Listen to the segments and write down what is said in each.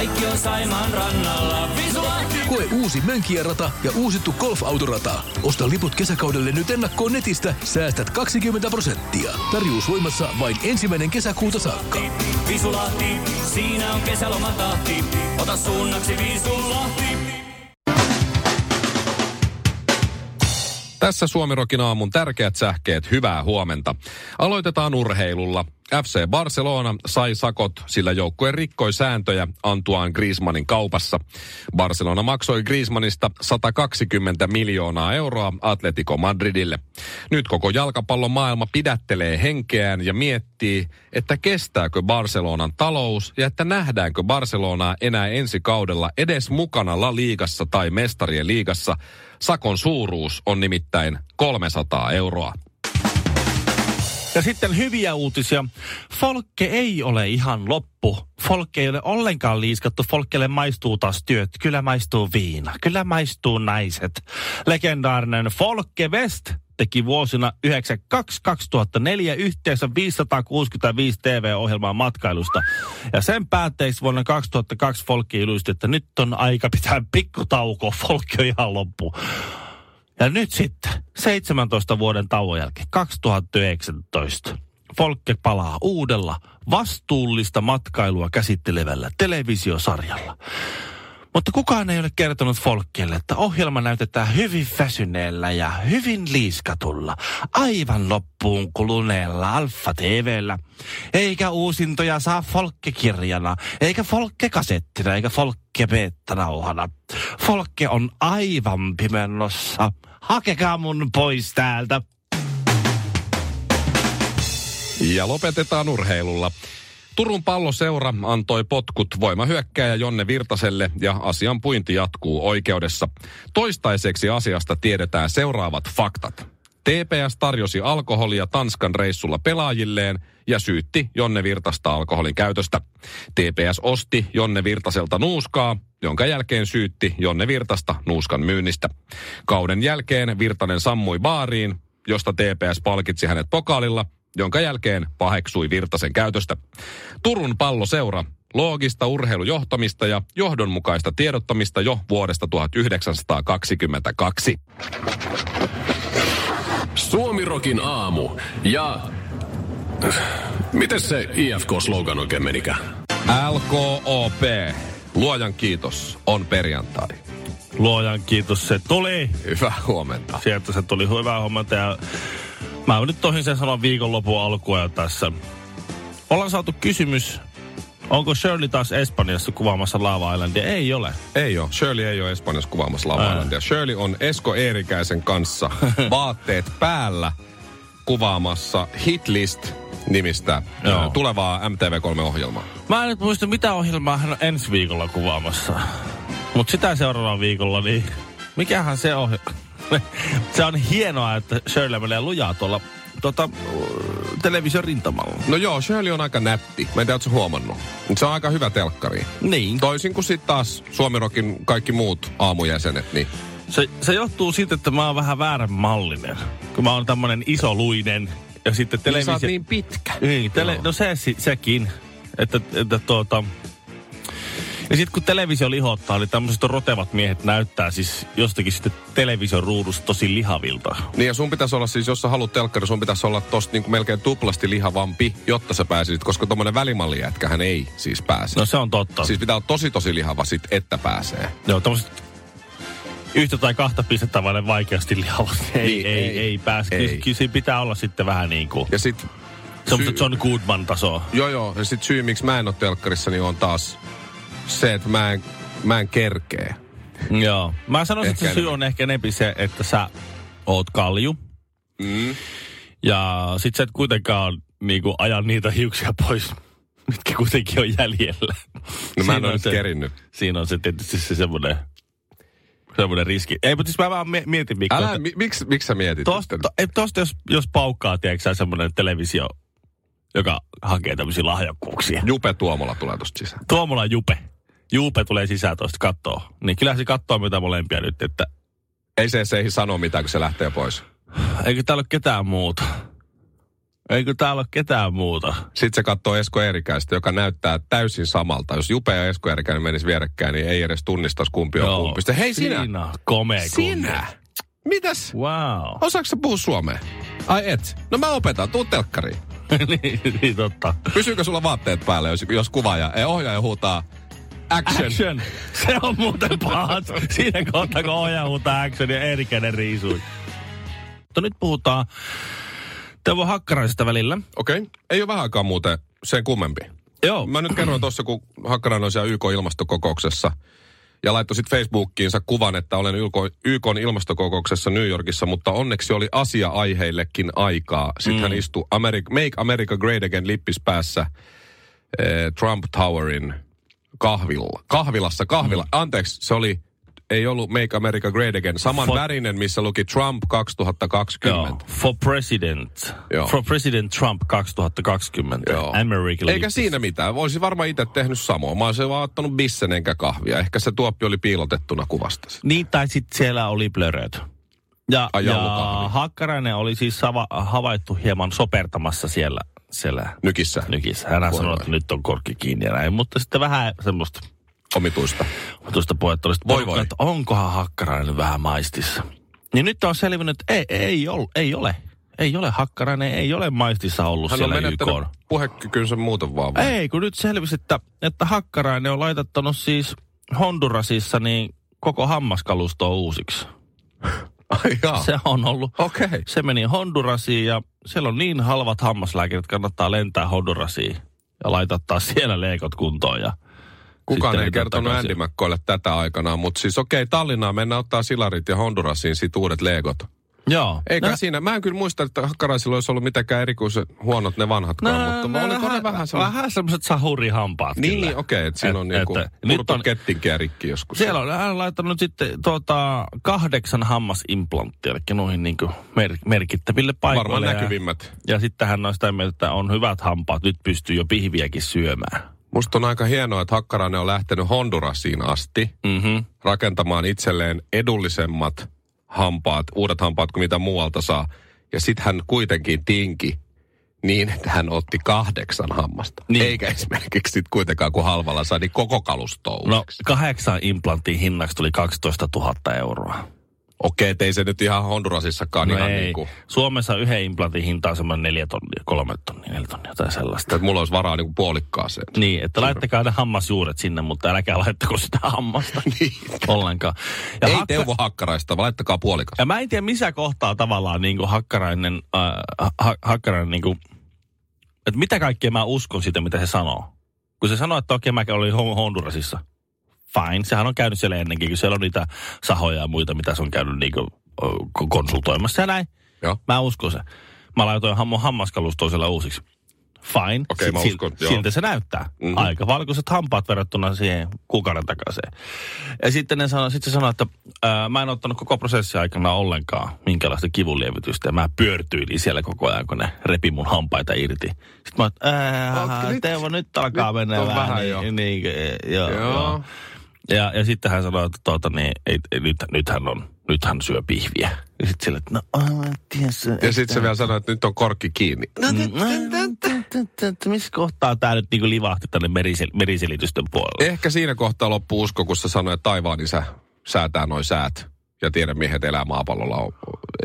Kaikki on Saimaan rannalla. Visulahti! Koe uusi Mönkijärata ja uusittu golfautorata. Osta liput kesäkaudelle nyt ennakkoon netistä. Säästät 20 prosenttia. Tarjous voimassa vain ensimmäinen kesäkuuta saakka. Visulahti, siinä on kesälomatahti. Ota suunnaksi Visulahti. Tässä Suomirokin aamun tärkeät sähkeet, hyvää huomenta. Aloitetaan urheilulla. FC Barcelona sai sakot, sillä joukkue rikkoi sääntöjä Antoine Griezmannin kaupassa. Barcelona maksoi Griezmannista 120 miljoonaa euroa Atletico Madridille. Nyt koko jalkapallon maailma pidättelee henkeään ja miettii, että kestääkö Barcelonan talous ja että nähdäänkö Barcelonaa enää ensi kaudella edes mukana La Liigassa tai Mestarien liigassa. Sakon suuruus on nimittäin 300 euroa. Ja sitten hyviä uutisia. Folkke ei ole ihan loppu. Folkke ei ole ollenkaan liiskattu. Folkelle maistuu taas työt. Kyllä maistuu viina. Kyllä maistuu naiset. Legendaarinen Folke West teki vuosina 92-2004 yhteensä 565 TV-ohjelmaa matkailusta. Ja sen päätteeksi vuonna 2002 Folkki ilusti, että nyt on aika pitää pikkutauko. Folkki on ihan loppu. Ja nyt sitten, 17 vuoden tauon jälkeen, 2019, Folke palaa uudella, vastuullista matkailua käsittelevällä televisiosarjalla. Mutta kukaan ei ole kertonut Folkille, että ohjelma näytetään hyvin väsyneellä ja hyvin liiskatulla, aivan loppuun kuluneella Alfa TVllä. Eikä uusintoja saa Folkke-kirjana, eikä Folkke-kasettina, eikä Folkke-beta-nauhana. Folkke on aivan pimennossa. Hakekaa mun pois täältä. Ja lopetetaan urheilulla. Turun palloseura antoi potkut voimahyökkääjä Jonne Virtaselle ja asian puinti jatkuu oikeudessa. Toistaiseksi asiasta tiedetään seuraavat faktat. TPS tarjosi alkoholia Tanskan reissulla pelaajilleen ja syytti Jonne Virtasta alkoholin käytöstä. TPS osti Jonne Virtaselta nuuskaa, jonka jälkeen syytti Jonne Virtasta nuuskan myynnistä. Kauden jälkeen Virtanen sammui baariin, josta TPS palkitsi hänet pokaalilla, jonka jälkeen paheksui Virtasen käytöstä. Turun palloseura loogista urheilujohtamista ja johdonmukaista tiedottamista jo vuodesta 1922. Suomirokin aamu ja... Miten se IFK-slogan oikein menikään? LKOP. Luojan kiitos, on perjantai. Luojan kiitos, se tuli. Hyvää huomenta. Sieltä se tuli hyvää huomenta ja mä nyt tohin sen sanoa viikonlopun alkua jo tässä. Ollaan saatu kysymys, onko Shirley taas Espanjassa kuvaamassa Lava Islandia? Ei ole. Ei ole. Shirley ei ole Espanjassa kuvaamassa Lava Islandia. Shirley on Esko Eerikäisen kanssa vaatteet päällä kuvaamassa Hitlist nimistä Joo. ää, tulevaa MTV3-ohjelmaa. Mä en nyt muista mitä ohjelmaa hän on ensi viikolla kuvaamassa. Mutta sitä seuraavalla viikolla, niin mikähän se on? se on hienoa, että Shirley menee lujaa tuolla tota, television rintamalla. No joo, Shirley on aika nätti. Mä en tiedä, ootko sä huomannut. Se on aika hyvä telkkari. Niin. Toisin kuin sitten taas Suomirokin kaikki muut aamujäsenet, niin Se, se johtuu siitä, että mä oon vähän väärän mallinen. Kun mä oon tämmönen isoluinen ja sitten Niin televisio... oot niin pitkä. Niin, tele, Joo. no se, sekin. Että, että tuota... Ja sitten kun televisio lihottaa, niin tämmöiset rotevat miehet näyttää siis jostakin sitten television ruudusta tosi lihavilta. Niin ja sun pitäisi olla siis, jos sä haluat telkkari, sun pitäisi olla tosta niin kuin melkein tuplasti lihavampi, jotta sä pääsisit, koska tommonen välimallijätkähän ei siis pääse. No se on totta. Siis pitää olla tosi tosi lihava sit, että pääsee. Joo, tämmöiset yhtä tai kahta pistettä vaille vaikeasti lihavat. Ei, Niin, ei, ei, ei. pääse. Ei. Kyllä, siinä pitää olla sitten vähän niin kuin... Ja sit... Semmoista John Goodman-tasoa. Joo joo, ja sit syy miksi mä en ole telkkarissa, niin on taas se, että mä en, mä en kerkee. Joo. Mä sanoisin, että Ehkä se syy on ehkä enempi se, että sä oot kalju. Mm. Ja sit sä et kuitenkaan niinku aja niitä hiuksia pois, mitkä kuitenkin on jäljellä. No mä en ole on nyt se- kerinnyt. Siinä on se tietysti se semmoinen, semmoinen riski. Ei, mutta siis mä vaan mie- mietin, Mikko, Älä, että mi, miksi, miksi sä mietit? tosta, to, tosta jos, jos paukkaa, tiedätkö sä, semmoinen televisio, joka hakee tämmöisiä lahjakkuuksia. Jupe Tuomola tulee tosta sisään. Tuomola Jupe. Jupe tulee sisään tosta kattoo. Niin kyllä se kattoo mitä molempia nyt, että Ei se, se ei sano mitään, kun se lähtee pois. eikö täällä ole ketään muuta. Eikö täällä ole ketään muuta? Sitten se katsoo Esko Eerikäistä, joka näyttää täysin samalta. Jos Jupe ja Esko Eerikäinen menisi vierekkäin, niin ei edes tunnistaisi kumpi on kumpi. Sitten, hei sinä! Siinä on komea Sinä! Mitäs? Wow. Osaatko sä puhua suomea? Ai et? No mä opetan, tuu telkkariin. niin, niin, totta. Pysyykö sulla vaatteet päällä, jos, jos kuvaaja, ei ohjaaja huutaa action. Action. Se on muuten pahat. Siinä kohtaa, kun ohjaa huutaa action ja Eerikäinen riisui. Mutta nyt puhutaan Teuvo Hakkaraisesta välillä. Okei. Okay. Ei ole vähän aikaa muuten sen kummempi. Joo. Mä nyt kerroin tuossa, kun Hakkarainen on siellä YK-ilmastokokouksessa ja laittoi sitten Facebookiinsa kuvan, että olen YK, YK ilmastokokouksessa New Yorkissa, mutta onneksi oli asia-aiheillekin aikaa. Sitten mm. hän istui America, Make America Great Again lippis päässä eh, Trump Towerin kahvilla, kahvilassa. Kahvila. Mm. Anteeksi, se oli ei ollut Make America Great Again. Saman for, värinen, missä luki Trump 2020. Joo, for President. Joo. For President Trump 2020. Joo. America Eikä Lippis. siinä mitään. Voisi varmaan itse tehnyt samoin. Mä olisin vaan ottanut bissen enkä kahvia. Ehkä se tuoppi oli piilotettuna kuvasta. Niin, tai sitten siellä oli blöröt. Ja, Ai, ja Hakkarainen oli siis hava, havaittu hieman sopertamassa siellä, siellä Nykissä. Nykissä. Hän sanoi, että nyt on korkki kiinni ja näin, mutta sitten vähän semmoista omituista. Omituista puhetta oli voi voi. että onkohan Hakkarainen vähän maistissa. Niin nyt on selvinnyt, että ei, ei, ole, ei ole. Ei ole Hakkarainen, ei ole maistissa ollut Hän siellä on menettänyt puhekykynsä muuten vaan. Vai? Ei, kun nyt selvisi, että, että Hakkarainen on laitattanut siis Hondurasissa niin koko hammaskalusto uusiksi. Ai jaa. Se on ollut. Okay. Se meni Hondurasiin ja siellä on niin halvat hammaslääkärit, että kannattaa lentää Hondurasiin ja laittaa siellä leikot kuntoon ja Kukaan ei kertonut Andy McCoylle tätä aikanaan, mutta siis okei, okay, Tallinnaan mennään ottaa Silarit ja Hondurasiin sit uudet legot. Joo. Eikä no. siinä, mä en kyllä muista, että Hakkaraisilla olisi ollut mitenkään erikoisen huonot ne vanhatkaan, no, mutta no, oliko ne vähän semmoiset... Vähän semmoiset sahurihampaat Niin, niin okei, okay, että siinä et, on niinku nyt on kettinkiä rikki joskus. Siellä on hän laittanut sitten tuota, kahdeksan hammasimplantti, eli noihin niinku mer- merkittäville paikoille. Varmaan näkyvimmät. Ja, ja sitten hän on sitä mieltä, että on hyvät hampaat, nyt pystyy jo pihviäkin syömään. Musta on aika hienoa, että Hakkarainen on lähtenyt Hondurasiin asti mm-hmm. rakentamaan itselleen edullisemmat hampaat, uudet hampaat kuin mitä muualta saa. Ja sitten hän kuitenkin tinki niin, että hän otti kahdeksan hammasta. Niin. Eikä esimerkiksi sit kuitenkaan, kun halvalla sai, niin koko kalusto No kahdeksan implanttiin hinnaksi tuli 12 000 euroa. Okei, ei se nyt ihan Hondurasissakaan no ihan ei. niin kuin... Suomessa yhden implantin hinta on semmoinen neljä tonnia, kolme tonnia, neljä tonnia tai sellaista. Että mulla olisi varaa niin kuin puolikkaaseen. Niin, että laittakaa ne hammasjuuret sinne, mutta äläkää laittako sitä hammasta niin. ollenkaan. Ja ei hakka... Teuvo Hakkaraista, vaan laittakaa puolikas. Ja mä en tiedä missä kohtaa tavallaan niin kuin Hakkarainen, äh, ha, Hakkarainen niin kuin, että mitä kaikkea mä uskon siitä, mitä se sanoo. Kun se sanoo, että okei, mä olin Hondurasissa fine. Sehän on käynyt siellä ennenkin, kun siellä on niitä sahoja ja muita, mitä se on käynyt niin konsultoimassa ja näin. Joo. Mä uskon se. Mä laitoin mun hammaskalustoa siellä uusiksi. Fine. Okei, okay, mä uskon. Siltä se näyttää. Mm-hmm. Aika valkoiset hampaat verrattuna siihen kuukauden takaisin. Ja sitten ne sano, sit se sanoi, että ää, mä en ottanut koko prosessi aikana ollenkaan minkälaista kivunlievitystä. Ja mä pyörtyilin siellä koko ajan, kun ne repi mun hampaita irti. Sitten mä oon, Teuvo, nyt alkaa nyt mennä vähän. vähän jo. Niin, niin, joo, joo. joo. Ja, ja sitten hän sanoi, että tuota, niin, ei, ei, nyt, nyt, hän on, nyt hän syö pihviä. Ja sitten sille, että no, ties, Ja sitten se vielä sanoi, että nyt on korkki kiinni. Missä kohtaa tämä nyt niinku livahti tänne merisel, meriselitysten puolelle? Ehkä siinä kohtaa loppu usko, kun sä sanoit, että taivaan isä säätää noin säät ja tiedemiehet elää maapallolla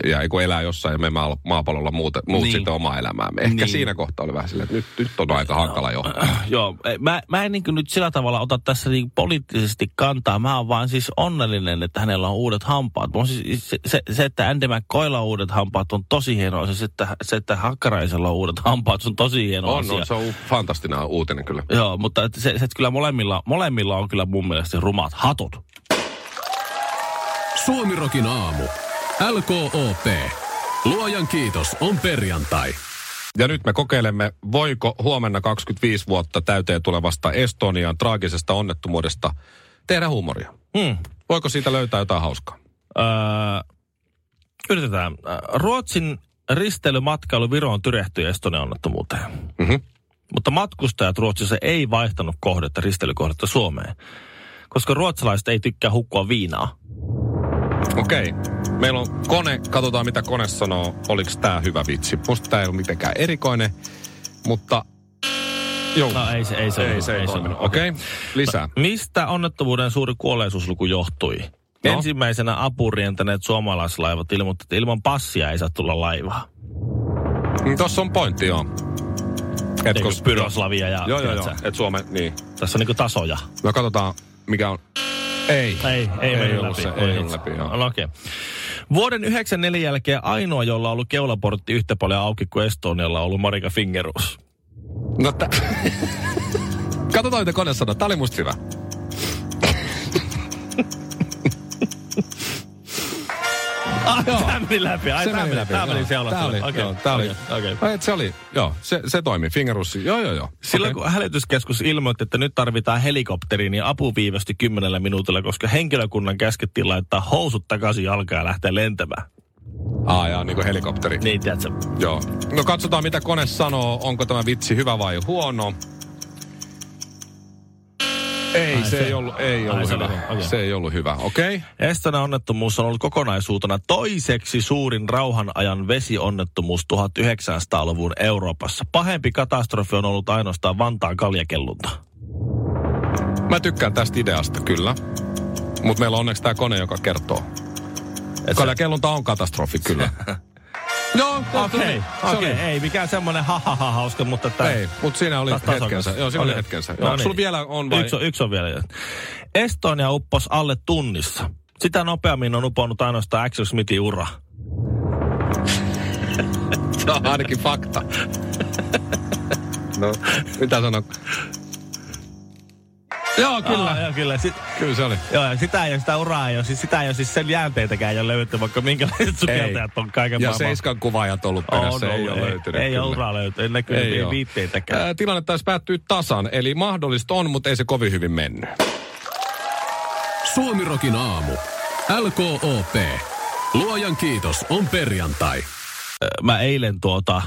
ja kun elää jossain ja me maapallolla muut, muut niin. sitten omaa elämäämme. Ehkä niin. siinä kohtaa oli vähän silleen, että nyt, nyt on aika hankala jo. Joo, mä, mä en niin nyt sillä tavalla ota tässä niin poliittisesti kantaa. Mä oon vaan siis onnellinen, että hänellä on uudet hampaat. On siis, se, se, se, että Andy McCoylla on uudet hampaat on tosi hienoa. Se, että, se, että Hakkaraisella on uudet hampaat on tosi hieno on, asia. On, se on fantastinen uutinen kyllä. Joo, mutta että se, se, että kyllä molemmilla, molemmilla on kyllä mun mielestä rumat hatut. Suomirokin aamu. LKOP. Luojan kiitos, on perjantai. Ja nyt me kokeilemme, voiko huomenna 25 vuotta täyteen tulevasta Estonian traagisesta onnettomuudesta tehdä huumoria. Hmm. Voiko siitä löytää jotain hauskaa? Öö, yritetään. Ruotsin risteilymatkailu Viroon tyrehtyi Estonian onnettomuuteen. Mm-hmm. Mutta matkustajat Ruotsissa ei vaihtanut kohdetta, risteilykohdetta Suomeen. Koska ruotsalaiset ei tykkää hukkua viinaa. Okei. Meillä on kone, katsotaan mitä kone sanoo. Oliko tää hyvä vitsi? Musta tää ei ole mitenkään erikoinen, mutta... Joo. No ei se, ei se, ei, ollut, se ei, se. Okei, lisää. Mistä onnettomuuden suuri kuolleisuusluku johtui? No. No. Ensimmäisenä apurientäneet suomalaislaivat ilmoittivat, että ilman passia ei saa tulla laivaa. Mm, Tossa on pointti, joo. Et Eikö kos- Pyroslavia ja... Joo, joo, joo. Et Suomen, niin. Tässä on niinku tasoja. No katsotaan, mikä on... Ei. Ei, ei, Ei mennyt läpi. se, ei ollut läpi, joo. No, okei. Vuoden 94 jälkeen ainoa, jolla on ollut keulaportti yhtä paljon auki kuin Estonialla, on ollut Marika Fingerus. No tä... Katsotaan, mitä kone sanoo. Tää oli musta hyvä. Ah, tämä meni läpi. Ai, Se tämä meni läpi, Tämä meni. Tää oli, Okei, joo, tää oli. okei. Ai, se oli, joo, se, se toimi. Fingerussi, joo, joo, joo. Silloin Okei. kun hälytyskeskus ilmoitti, että nyt tarvitaan helikopteri, niin apu viivästi kymmenellä minuutilla, koska henkilökunnan käskettiin laittaa housut takaisin jalkaan ja lähteä lentämään. Aa, jaa, niin kuin helikopteri. Niin, tiedätkö? Joo. No katsotaan, mitä kone sanoo. Onko tämä vitsi hyvä vai huono. Ei, Ai, se, se- ei ollut, ei ai, ollut se hyvä. oli- okei. Se ei ollut hyvä, okei. Okay. Estonan onnettomuus on ollut kokonaisuutena toiseksi suurin rauhan ajan vesionnettomuus 1900-luvun Euroopassa. Pahempi katastrofi on ollut ainoastaan Vantaan kaljakellunta. Mä tykkään tästä ideasta, kyllä. Mutta meillä on onneksi tämä kone, joka kertoo. Et Kaljakellunta on katastrofi, kyllä. Joo, Okei, se okei, oli. ei mikään semmoinen ha ha ha hauska, mutta tämä... Ei, mutta siinä oli hetkensä. Joo, siinä oli Okei. hetkensä. No Joo, niin. sulla vielä on vai? Yksi on, yksi on vielä. Estonia uppos alle tunnissa. Sitä nopeammin on uponnut ainoastaan Axel Smithin ura. Se on ainakin fakta. no, mitä sanon? Joo, kyllä. Aa, joo, kyllä. Sit, Kyllä se oli. joo, ja sitä ei ole, sitä uraa ei ole. Siis sitä ei ole, siis sen jäänteitäkään ei ole löydetty, vaikka minkälaiset sukeltajat on kaiken Ja maailman. seiskan kuvaajat ollut On perässä, ei ollut, ole löytynyt. Ei kyllä. ole uraa löytynyt, ei näkynyt Ei ei viitteitäkään. Ää, Tilanne taisi päättyä tasan, eli mahdollista on, mutta ei se kovin hyvin mennyt. Suomirokin aamu. LKOP. Luojan kiitos, on perjantai. Mä eilen tuota,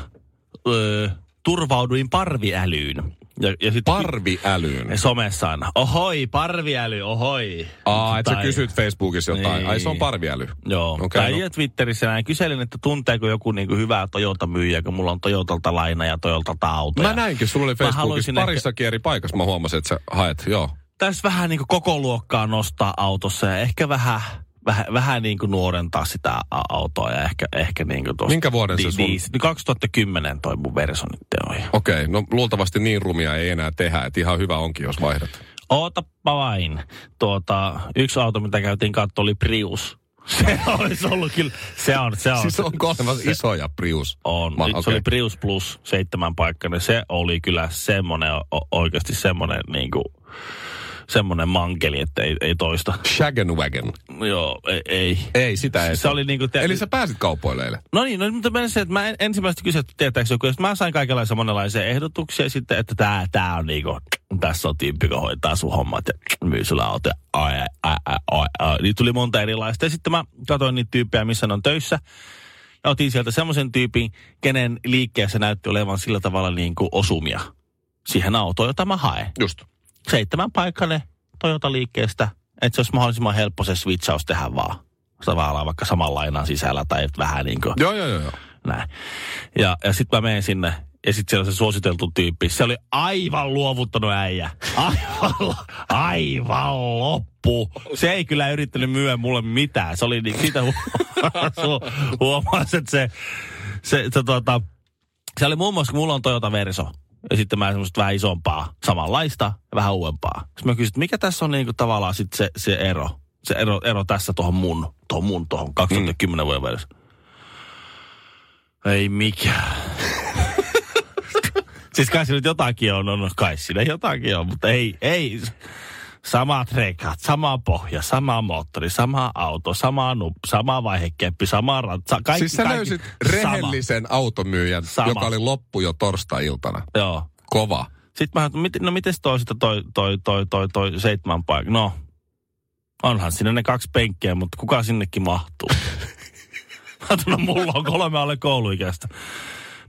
ö, turvauduin parviälyyn. Ja, ja sit Parviälyyn. somessa aina, ohoi, parviäly, ohoi. Aa, et sä kysyt Facebookissa jotain. Niin. Ai se on parviäly. Joo, okay, tai no. Twitterissä näin kyselin, että tunteeko joku niinku hyvää Toyota-myyjä, kun mulla on Toyotalta laina ja Toyotalta autoja. Mä näinkin, sulla oli Facebookissa parissakin eri paikassa. Mä huomasin, että sä haet, joo. Tässä vähän niinku koko luokkaa nostaa autossa ja ehkä vähän, vähän, vähän niinku nuorentaa sitä autoa ja ehkä, ehkä niinku tosta... Minkä vuoden se sun- Di, 2010 toi mun versio nyt on. Okei, okay, no luultavasti niin rumia ei enää tehdä, että ihan hyvä onkin, jos vaihdat. Ootappa vain. Tuota, yksi auto, mitä käytiin katsoa, oli Prius. Se olisi ollut kyllä, se on, se on. Siis onko olemassa isoja Prius? On. Ma- Ma, Se oli Prius Plus seitsemän paikkainen. Se oli kyllä semmoinen, oikeasti semmoinen niinku, semmoinen mankeli, että ei, ei toista. Shagenwagon. Joo, ei. ei. Ei, sitä ei. Se oli niinku... Te- Eli sä pääsit kaupoille eilen? No niin, no, mutta mennä se, että mä en, ensimmäistä kysyin, että tietääkö joku, mä sain kaikenlaisia monenlaisia ehdotuksia sitten, että tää, tää on niinku, tässä on tyyppi, joka hoitaa sun hommat ja myy sulle autoja. Ai, ai, ai, ai, ai. Niin tuli monta erilaista. Ja sitten mä katsoin niitä tyyppejä, missä ne on töissä. Ja otin sieltä semmoisen tyypin, kenen liikkeessä näytti olevan sillä tavalla niin kuin osumia siihen autoon, jota mä haen. Just. Seitsemän paikkainen Toyota-liikkeestä, että se olisi mahdollisimman helppo se switchaus tehdä vaan. Olla vaikka saman lainan sisällä tai vähän niin kuin Joo, joo, joo. näin. Ja, ja sitten mä menen sinne ja sitten siellä on se suositeltu tyyppi. Se oli aivan luovuttanut äijä. Aivan, aivan loppu. Se ei kyllä yrittänyt myyä mulle mitään. Se oli niin, siitä huomasi, että se, se, se, tota, se oli muun muassa, kun mulla on Toyota Verso. Ja sitten mä semmoista vähän isompaa, samanlaista ja vähän uudempaa. Sitten mä kysyin, että mikä tässä on niinku tavallaan sit se, se ero. Se ero, ero tässä tuohon mun, tuohon mun, tuohon 2010 vuoden Verso. Ei mikään. siis kai nyt jotakin on, no kai siinä jotakin on, mutta ei, ei. Samat rekat, sama pohja, sama moottori, sama auto, sama nup, sama vaihekeppi, sama ratsa. Kaikki, Siis sä kaikki, löysit sama. rehellisen automyyjän, Sama. joka oli loppu jo torstai-iltana. Joo. Kova. Sitten mä ajattelin, mit- no miten toi sitten toi, toi, toi, toi, toi seitsemän paikkaa? No, onhan siinä ne kaksi penkkiä, mutta kuka sinnekin mahtuu? mä ajattelin, no mulla on kolme alle kouluikäistä.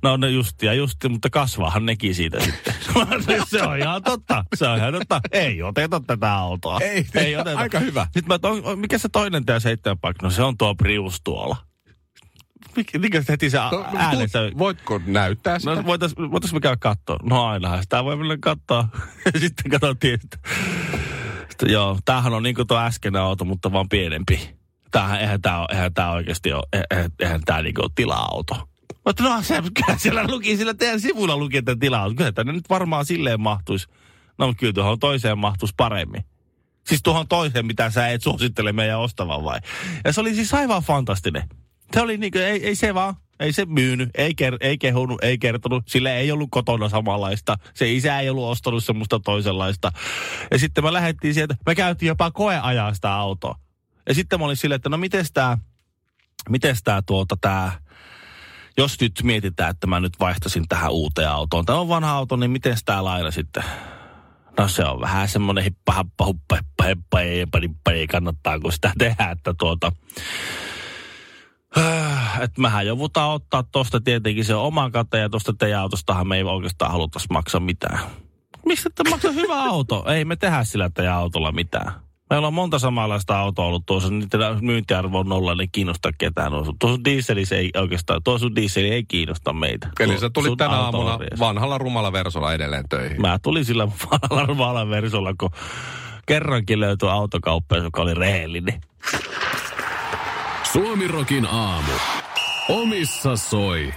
No ne just ja just, mutta kasvaahan nekin siitä sitten. se on ihan totta. Se on ihan totta. Ei oteta tätä autoa. Ei, ei oteta. aika hyvä. Sitten mä, on, mikä se toinen tämä seitsemän paikka? No se on tuo Prius tuolla. Mikä, mikä se heti se No, äänessä... voitko näyttää sitä? No voitais, voitais me käydä katsoa. No ainahan sitä voi mennä katsoa. Sitten katsottiin, että... Sitten, joo, tämähän on niin kuin tuo äskeinen auto, mutta vaan pienempi. Tämähän, eihän tämä eihän tää oikeasti ole, eihän, eihän tämä niin ole tila-auto. Mutta no se, kyllä siellä luki, sillä teidän sivulla luki, että tila-auto. Kyllä tänne nyt varmaan silleen mahtuisi. No mutta kyllä tuohon toiseen mahtuisi paremmin. Siis tuohon toiseen, mitä sä et suosittele meidän ostavan vai? Ja se oli siis aivan fantastinen. Se oli niinku, ei, ei se vaan, ei se myynyt, ei, ker, ei kehunut, ei kertonut. Sille ei ollut kotona samanlaista. Se isä ei ollut ostanut semmoista toisenlaista. Ja sitten me lähdettiin sieltä, me käytiin jopa koeajaa sitä autoa. Ja sitten mä olin silleen, että no mites tää, mites tää tuota tää, jos nyt mietitään, että mä nyt vaihtasin tähän uuteen autoon. Tämä on vanha auto, niin miten tää laina sitten? No se on vähän semmoinen hippa, happa, huppa, heppa, heppa, ei, ei, kannattaa, kun sitä tehdään, että tuota... Että mähän joudutaan ottaa tosta tietenkin se oman kateen ja tosta teidän autostahan me ei oikeastaan haluttaisi maksaa mitään. Mistä te maksaa hyvä auto? Ei me tehdä sillä teidän autolla mitään. Meillä on monta samanlaista autoa ollut tuossa, niiden myyntiarvo on nolla, ne kiinnostaa ketään. Tuossa dieseli se ei oikeastaan, tuo sun dieseli ei kiinnosta meitä. Eli sä tulit tänä aamuna ries. vanhalla rumalla versolla edelleen töihin. Mä tulin sillä vanhalla vanhalla versolla, kun kerrankin löytyi autokauppa, joka oli rehellinen. Suomirokin aamu. Omissa soi.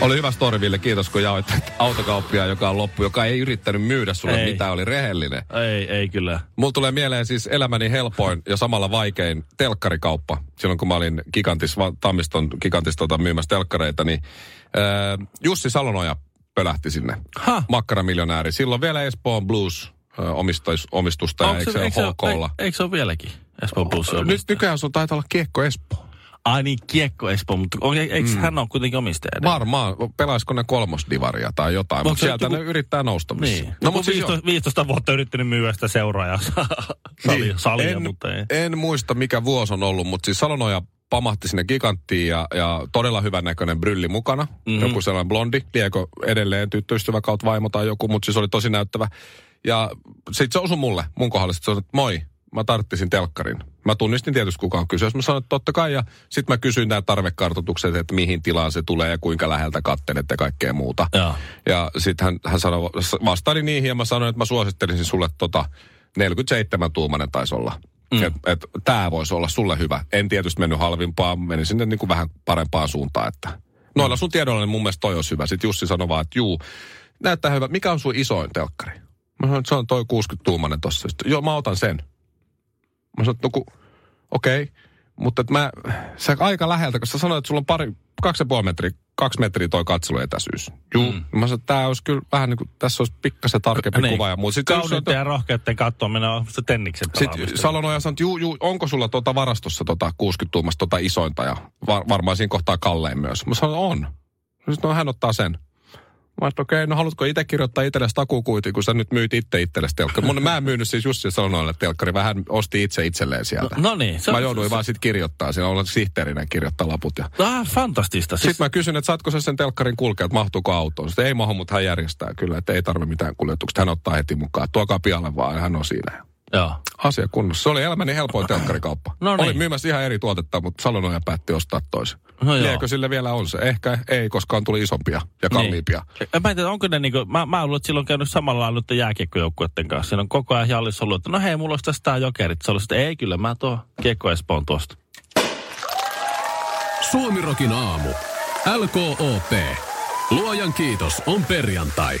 Oli hyvä story, Ville. Kiitos, kun jaoit autokauppia, joka on loppu, joka ei yrittänyt myydä sulle Ei. mitä oli rehellinen. Ei, ei kyllä. Mulla tulee mieleen siis elämäni helpoin ja samalla vaikein telkkarikauppa. Silloin kun mä olin Gigantis, Tammiston Gigantis tota, myymässä telkkareita, niin äh, Jussi Salonoja pölähti sinne. Ha. Makkaramiljonääri. Silloin vielä Espoon Blues äh, omistais, omistusta, ja eikö se, eikö ole HKlla? Eikö, eikö se ole vieläkin? Espoo Plus on Nyt nykyään sun taitaa olla Kiekko Espoo. Ai niin, Kiekko Espoo, mutta on, eikö mm. hän ole kuitenkin omistaja? Varmaan, pelaisiko ne kolmosdivaria tai jotain, mutta sieltä joku- ne yrittää nousta. missä. Niin. No, mutta siis 15, 15 vuotta yrittänyt myyä sitä seuraa ja sali, Niin. salia, en, mutta ei. en muista, mikä vuosi on ollut, mutta siis Salonoja pamahti sinne giganttiin ja, ja todella hyvän näköinen brylli mukana. Mhm. Mm-hmm. Joku sellainen blondi, liekö edelleen tyttöystävä kautta vaimo tai joku, mutta siis oli tosi näyttävä. Ja sitten se osui mulle, mun kohdalla. Sitten se moi, mä tarttisin telkkarin. Mä tunnistin tietysti kuka on kyseessä. Mä sanoin, että totta kai. Ja sitten mä kysyin nämä tarvekartoitukset, että mihin tilaan se tulee ja kuinka läheltä kattelet ja kaikkea muuta. Joo. Ja sitten hän, hän sanoi, vastaili niihin ja mä sanoin, että mä suosittelisin sulle tota 47 tuumanen taisi olla. Mm. Että et, tämä voisi olla sulle hyvä. En tietysti mennyt halvimpaan, menin sinne niin kuin vähän parempaan suuntaan. Että. Noilla sun tiedoilla niin mun mielestä toi olisi hyvä. Sitten Jussi sanoi vaan, että juu, näyttää hyvä. Mikä on sun isoin telkkari? Mä sanoin, että se on toi 60 tuumanen tossa. Sitten, joo, mä otan sen. Mä sanoin, että no ku, okei. Okay. Mutta et mä, sä aika läheltä, kun sä sanoit, että sulla on pari, kaksi ja puoli metriä, kaksi metriä toi katseluetäisyys. Juu. Mm. Mä sanoin, että tää olisi kyllä vähän niin kuin, tässä olisi pikkasen tarkempi niin. kuva ja muu. Sitten Kauniitten ja rohkeiden katsominen on se tenniksen sitten. Salonoja sanoi, että juu, juu, onko sulla tuota varastossa tota 60 tuumasta tota isointa ja var, varmaan siinä kohtaa kallein myös. Mä sanoin, on. Sitten no, hän ottaa sen. Mä että okei, no haluatko itse kirjoittaa itsellesi takukuiti, kun sä nyt myyt itse itsellesi telkkari. Mun, mä en myynyt siis Jussi Salonoille telkkari, vähän osti itse itselleen sieltä. No niin. Se, Mä jouduin vaan sitten kirjoittaa, siinä olla sihteerinä kirjoittaa laput. Ja... Ah, fantastista. Siis, Sitten mä kysyin, että saatko sä sen telkkarin kulkea, että mahtuuko autoon. Sitten ei mahu, mutta hän järjestää kyllä, että ei tarvi mitään kuljetuksia. Hän ottaa heti mukaan. Tuokaa pialle vaan, hän on siinä. Joo. Asia kunnossa. Se oli elämäni helpoin telkkarikauppa. No niin. Olin myymässä ihan eri tuotetta, mutta Salonoja päätti ostaa toisen. No joo. Liekö sille vielä on se? Ehkä ei, koska on tuli isompia ja kalliimpia. Niin. Mä en tiedä, onko ne niinku, mä, mä luulen, että silloin on käynyt samalla lailla nyt jääkiekkojoukkueiden kanssa. Siinä on koko ajan Jallis ollut, että no hei, mulla olisi tästä tää jokerit. Se olisi, että ei kyllä, mä tuo Kiekko Espoon tuosta. Suomirokin aamu. LKOP. Luojan kiitos on perjantai.